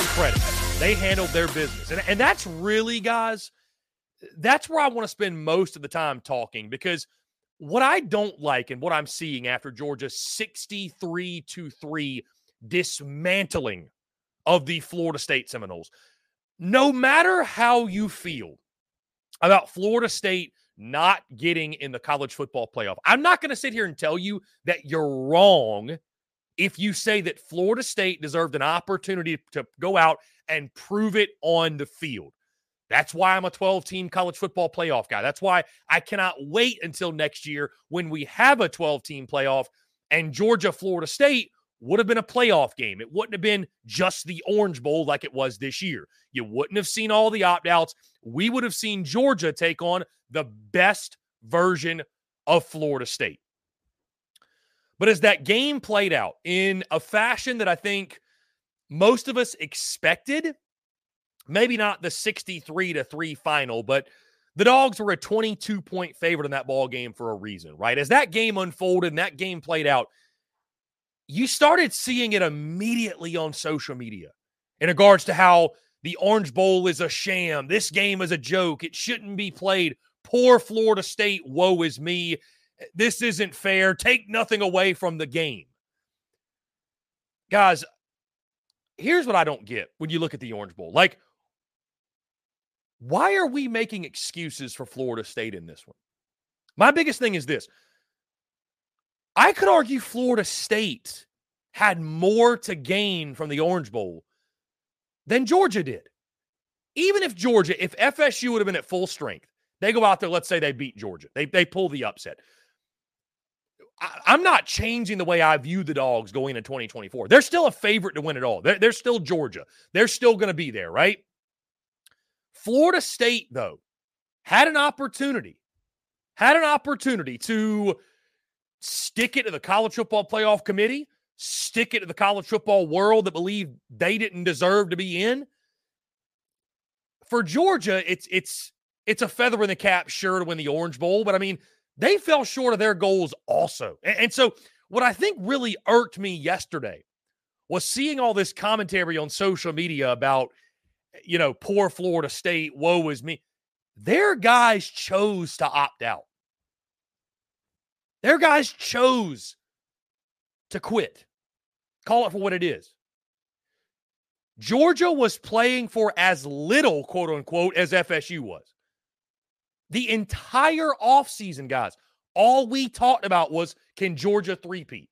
Credit. They handled their business. And, and that's really, guys, that's where I want to spend most of the time talking because what I don't like and what I'm seeing after Georgia's 63 to 3 dismantling of the Florida State Seminoles, no matter how you feel about Florida State not getting in the college football playoff, I'm not going to sit here and tell you that you're wrong if you say that Florida State deserved an opportunity to go out and prove it on the field. That's why I'm a 12 team college football playoff guy. That's why I cannot wait until next year when we have a 12 team playoff and Georgia Florida State would have been a playoff game. It wouldn't have been just the Orange Bowl like it was this year. You wouldn't have seen all the opt outs. We would have seen Georgia take on the best version of Florida State. But as that game played out in a fashion that I think most of us expected, maybe not the 63 to 3 final, but the dogs were a 22 point favorite in that ball game for a reason, right? As that game unfolded and that game played out, you started seeing it immediately on social media in regards to how the Orange Bowl is a sham. This game is a joke. It shouldn't be played. Poor Florida State. Woe is me. This isn't fair. Take nothing away from the game. Guys, here's what I don't get when you look at the Orange Bowl. Like, why are we making excuses for Florida State in this one? My biggest thing is this I could argue Florida State had more to gain from the Orange Bowl than Georgia did. Even if Georgia, if FSU would have been at full strength, they go out there, let's say they beat Georgia, they, they pull the upset. I, am not changing the way I view the dogs going into 2024. They're still a favorite to win it all. They're, they're still Georgia. They're still going to be there, right? Florida State, though, had an opportunity, had an opportunity to stick it to the college football playoff committee, stick it to the college football world that believed they didn't deserve to be in. For Georgia, it's it's it's a feather in the cap, sure, to win the Orange Bowl, but I mean, they fell short of their goals also. And, and so, what I think really irked me yesterday was seeing all this commentary on social media about, eh, you know, poor Florida State, woe is me. Their guys chose to opt out. Their guys chose to quit. Call it for what it is. Georgia was playing for as little, quote unquote, as FSU was. The entire offseason, guys, all we talked about was can Georgia three-peat?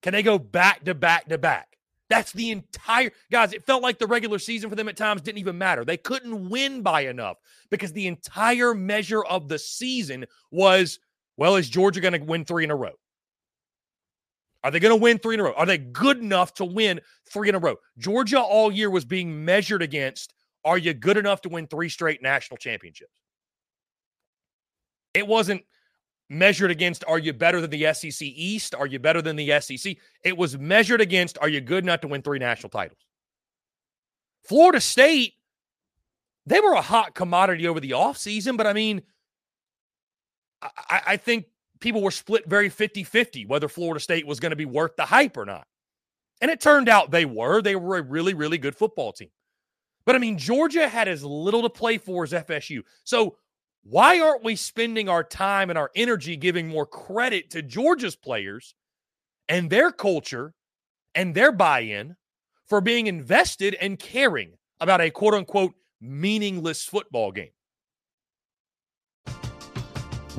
Can they go back to back to back? That's the entire guys. It felt like the regular season for them at times didn't even matter. They couldn't win by enough because the entire measure of the season was well, is Georgia going to win three in a row? Are they going to win three in a row? Are they good enough to win three in a row? Georgia all year was being measured against are you good enough to win three straight national championships? It wasn't measured against are you better than the SEC East? Are you better than the SEC? It was measured against are you good enough to win three national titles? Florida State, they were a hot commodity over the offseason, but I mean, I, I think people were split very 50 50 whether Florida State was going to be worth the hype or not. And it turned out they were. They were a really, really good football team. But I mean, Georgia had as little to play for as FSU. So why aren't we spending our time and our energy giving more credit to Georgia's players and their culture and their buy in for being invested and caring about a quote unquote meaningless football game?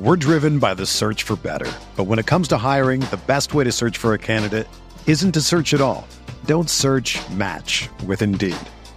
We're driven by the search for better. But when it comes to hiring, the best way to search for a candidate isn't to search at all. Don't search match with Indeed.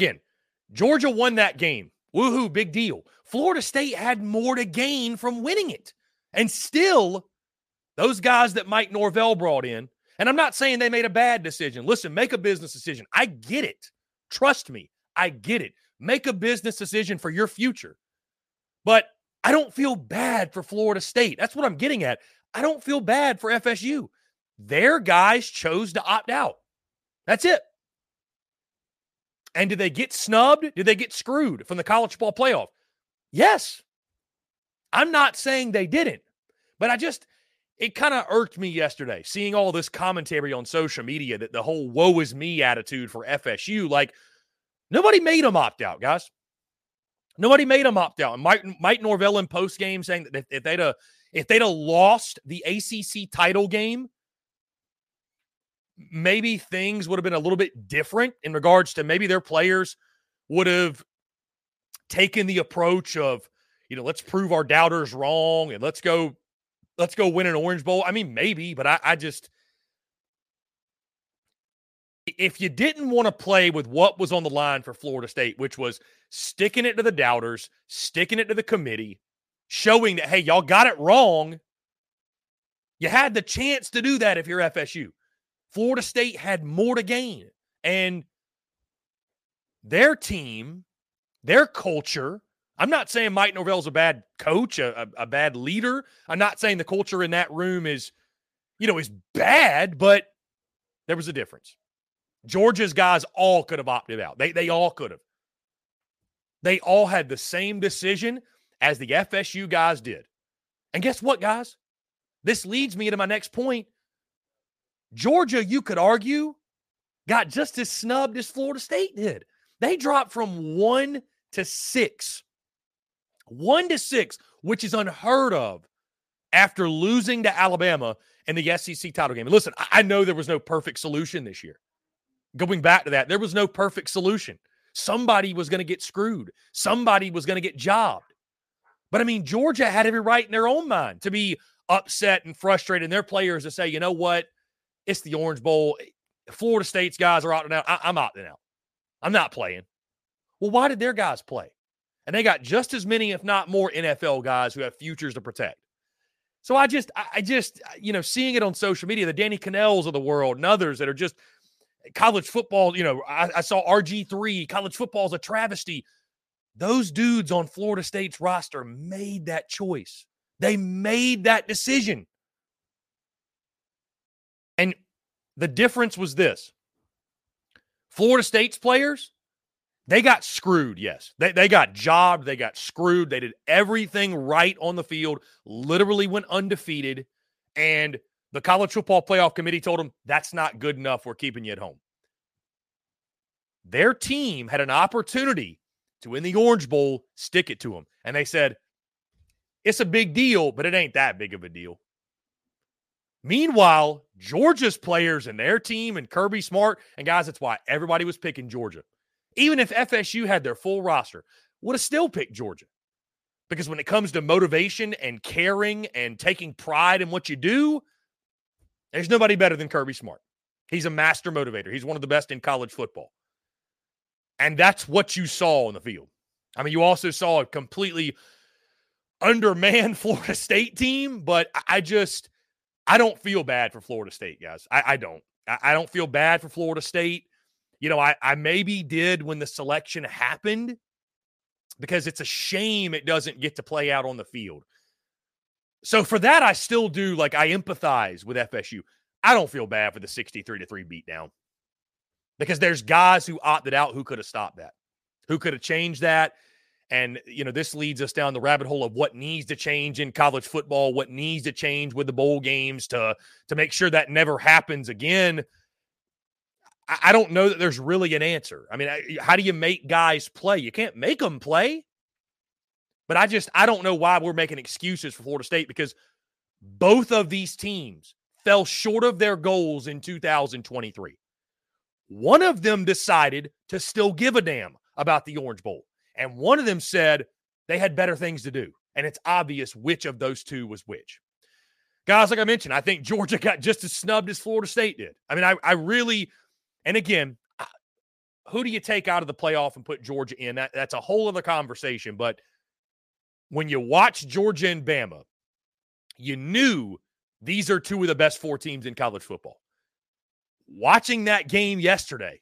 Again, Georgia won that game. Woohoo, big deal. Florida State had more to gain from winning it. And still, those guys that Mike Norvell brought in, and I'm not saying they made a bad decision. Listen, make a business decision. I get it. Trust me, I get it. Make a business decision for your future. But I don't feel bad for Florida State. That's what I'm getting at. I don't feel bad for FSU. Their guys chose to opt out. That's it. And did they get snubbed? Did they get screwed from the college football playoff? Yes, I'm not saying they didn't, but I just, it kind of irked me yesterday seeing all this commentary on social media that the whole woe is me attitude for FSU. Like, nobody made them opt out, guys. Nobody made them opt out. And Mike, Mike Norvell in post game saying that if, if they'd have if they'd have lost the ACC title game, maybe things would have been a little bit different in regards to maybe their players would have taken the approach of, you know, let's prove our doubters wrong and let's go, let's go win an Orange Bowl. I mean, maybe, but I, I just, if you didn't want to play with what was on the line for Florida State, which was sticking it to the doubters, sticking it to the committee, showing that, hey, y'all got it wrong, you had the chance to do that if you're FSU. Florida State had more to gain. And their team, their culture, I'm not saying Mike Norvell's a bad coach, a, a, a, bad leader. I'm not saying the culture in that room is, you know, is bad, but there was a difference. Georgia's guys all could have opted out. They they all could have. They all had the same decision as the FSU guys did. And guess what, guys? This leads me to my next point. Georgia, you could argue, got just as snubbed as Florida State did. They dropped from one to six. One to six, which is unheard of after losing to Alabama in the SEC title game. And listen, I know there was no perfect solution this year. Going back to that, there was no perfect solution. Somebody was going to get screwed. Somebody was going to get jobbed. But I mean, Georgia had every right in their own mind to be upset and frustrated, and their players to say, you know what? It's the Orange Bowl. Eh, Florida State's guys are opting out. I- I'm opting out. I'm not playing. Well, why did their guys play? And they got just as many, if not more, NFL guys who have futures to protect. So I just, I just, you know, seeing it on social media, the Danny Kanells of the world and others that are just eh, college football, you know, I, I saw RG3, college football is a travesty. Those dudes on Florida State's roster made that choice. They made that decision. The difference was this Florida State's players, they got screwed, yes. They, they got jobbed. They got screwed. They did everything right on the field, literally went undefeated. And the college football playoff committee told them that's not good enough. We're keeping you at home. Their team had an opportunity to win the Orange Bowl, stick it to them. And they said, it's a big deal, but it ain't that big of a deal. Meanwhile, Georgia's players and their team and Kirby Smart, and guys, that's why everybody was picking Georgia. Even if FSU had their full roster, would have still picked Georgia. Because when it comes to motivation and caring and taking pride in what you do, there's nobody better than Kirby Smart. He's a master motivator. He's one of the best in college football. And that's what you saw on the field. I mean, you also saw a completely undermanned Florida State team, but I just I don't feel bad for Florida State, guys. I, I don't. I, I, don't feel bad for Florida State. You know, I, I maybe did when the selection happened because it's a shame it doesn't get to play out on the field. So for that, I still do like I empathize with FSU. I don't feel bad for the 63 to 3 beatdown because there's guys who opted out who could have stopped that, who could have changed that. And, you know, this leads us down the rabbit hole of what needs to change in college football, what needs to change with the bowl games to, to make sure that never happens again. I, I don't know that there's really an answer. I mean, I, how do you make guys play? You can't make them play. But I just, I don't know why we're making excuses for Florida State because both of these teams fell short of their goals in 2023. One of them decided to still give a damn about the Orange Bowl, and one of them said they had better things to do. And it's obvious which of those two was which. Guys, like I mentioned, I think Georgia got just as snubbed as Florida State did. I mean, I, I really, and again, who do you take out of the playoff and put Georgia in? That, that's a whole other conversation. But when you watch Georgia and Bama, you knew these are two of the best four teams in college football watching that game yesterday,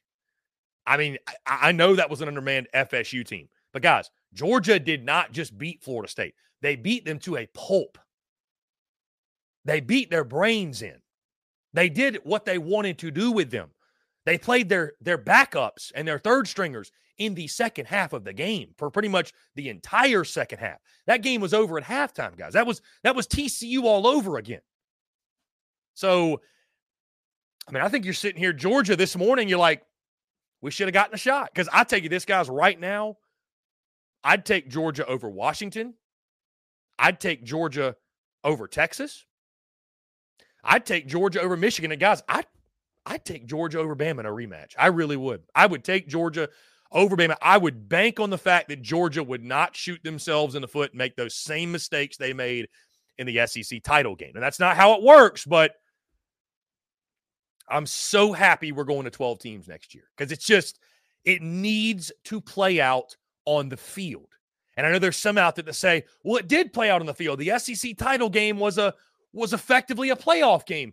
I mean, I, I know that was an undermanned FSU team, but guys, Georgia did not just beat Florida State, they beat them to a pulp. They beat their brains in. They did what they wanted to do with them. They played their their backups and their third stringers in the second half of the game for pretty much the entire second half. That game was over at halftime, guys. That was that was TCU all over again. So, I mean, I think you're sitting here, Georgia, this morning. You're like, we should have gotten a shot because I tell you, this guy's right now. I'd take Georgia over Washington. I'd take Georgia over Texas. I'd take Georgia over Michigan. And guys, I I'd take Georgia over Bama in a rematch. I really would. I would take Georgia over Bama. I would bank on the fact that Georgia would not shoot themselves in the foot and make those same mistakes they made in the SEC title game. And that's not how it works, but I'm so happy we're going to 12 teams next year because it's just, it needs to play out on the field. And I know there's some out there that say, well, it did play out on the field. The SEC title game was a was effectively a playoff game.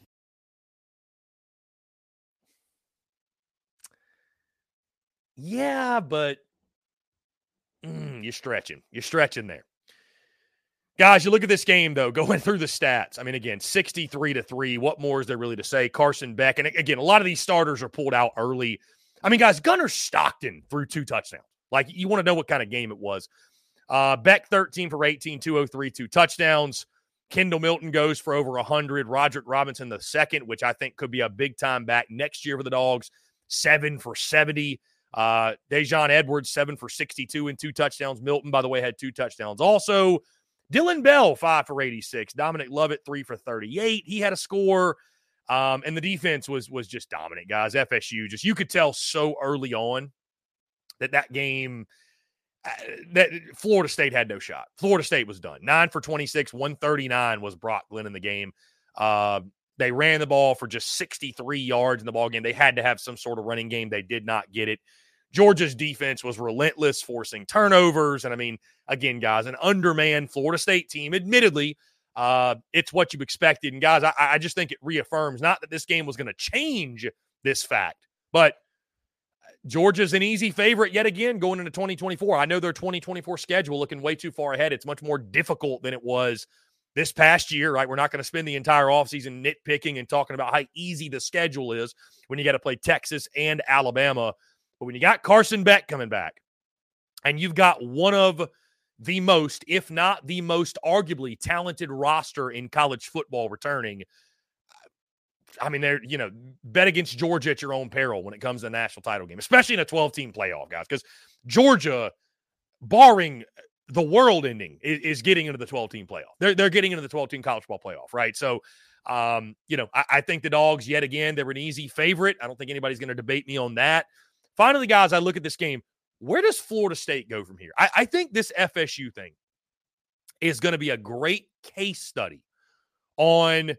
Yeah, but mm, you're stretching. You're stretching there. Guys, you look at this game though, going through the stats. I mean, again, 63 to 3. What more is there really to say? Carson Beck. And again, a lot of these starters are pulled out early. I mean, guys, Gunnar Stockton threw two touchdowns. Like, you want to know what kind of game it was. Uh, Beck 13 for 18, 203, two touchdowns. Kendall Milton goes for over 100. Roderick Robinson, the second, which I think could be a big time back next year for the Dogs, seven for 70. Uh, Daijun Edwards, seven for 62 and two touchdowns. Milton, by the way, had two touchdowns. Also, Dillon Bell, five for 86. Dominic Lovett, three for 38. He had a score. Um, and the defense was was just dominant, guys. FSU, just you could tell so early on that that game uh, that Florida State had no shot. Florida State was done. Nine for 26, 139 was Brock Glenn in the game. Uh, they ran the ball for just 63 yards in the ball game. They had to have some sort of running game. They did not get it. Georgia's defense was relentless, forcing turnovers. And I mean, again, guys, an undermanned Florida State team, admittedly, uh, it's what you expected. And guys, I, I just think it reaffirms not that this game was going to change this fact, but Georgia's an easy favorite yet again going into 2024. I know their 2024 schedule looking way too far ahead. It's much more difficult than it was this past year, right? We're not going to spend the entire offseason nitpicking and talking about how easy the schedule is when you got to play Texas and Alabama. But when you got Carson Beck coming back and you've got one of the most, if not the most arguably talented roster in college football returning, I mean, they're, you know, bet against Georgia at your own peril when it comes to the national title game, especially in a 12 team playoff, guys, because Georgia, barring the world ending, is, is, getting into the 12 team playoff. They're, they're getting into the 12 team college football playoff, right? So, um, you know, I, I think the dogs, yet again, they're an easy favorite. I don't think anybody's going to debate me on that. Finally, guys, I look at this game. Where does Florida State go from here? I, I think this FSU thing is going to be a great case study on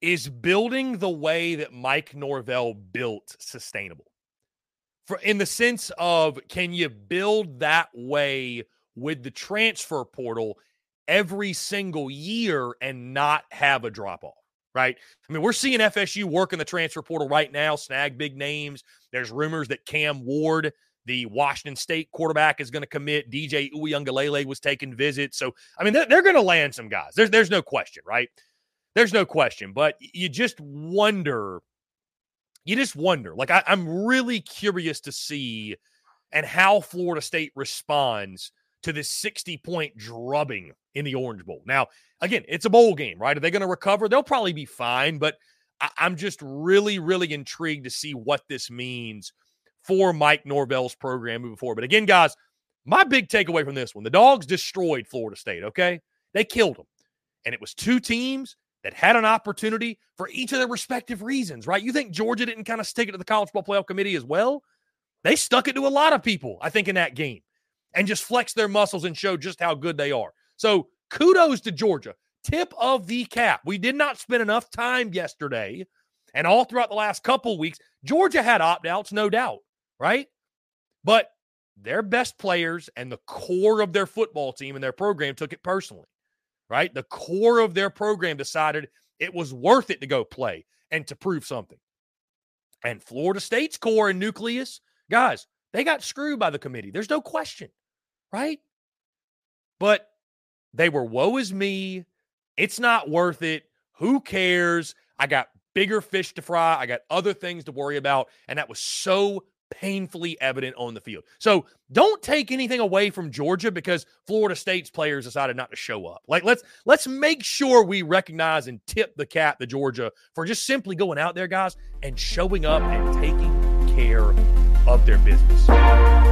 is building the way that Mike Norvell built sustainable. For in the sense of can you build that way with the transfer portal every single year and not have a drop off? right? I mean, we're seeing FSU work in the transfer portal right now, snag big names. There's rumors that Cam Ward, the Washington State quarterback, is going to commit. DJ Uiagalelei was taking visits. So, I mean, they're, they're going to land some guys. There's, there's no question, right? There's no question, but you just wonder. You just wonder. Like, I, I'm really curious to see and how Florida State responds to this 60 point drubbing in the Orange Bowl. Now, again, it's a bowl game, right? Are they going to recover? They'll probably be fine, but I- I'm just really, really intrigued to see what this means for Mike Norvell's program moving forward. But again, guys, my big takeaway from this one the dogs destroyed Florida State, okay? They killed them. And it was two teams that had an opportunity for each of their respective reasons, right? You think Georgia didn't kind of stick it to the college football playoff committee as well? They stuck it to a lot of people, I think, in that game and just flex their muscles and show just how good they are. So kudos to Georgia. Tip of the cap. We did not spend enough time yesterday and all throughout the last couple weeks. Georgia had opt outs, no doubt, right? But their best players and the core of their football team and their program took it personally, right? The core of their program decided it was worth it to go play and to prove something. And Florida State's core and nucleus, guys, they got screwed by the committee. There's no question, right? But they were woe is me. It's not worth it. Who cares? I got bigger fish to fry. I got other things to worry about. And that was so painfully evident on the field. So don't take anything away from Georgia because Florida State's players decided not to show up. Like let's let's make sure we recognize and tip the cap to Georgia for just simply going out there, guys, and showing up and taking care of their business.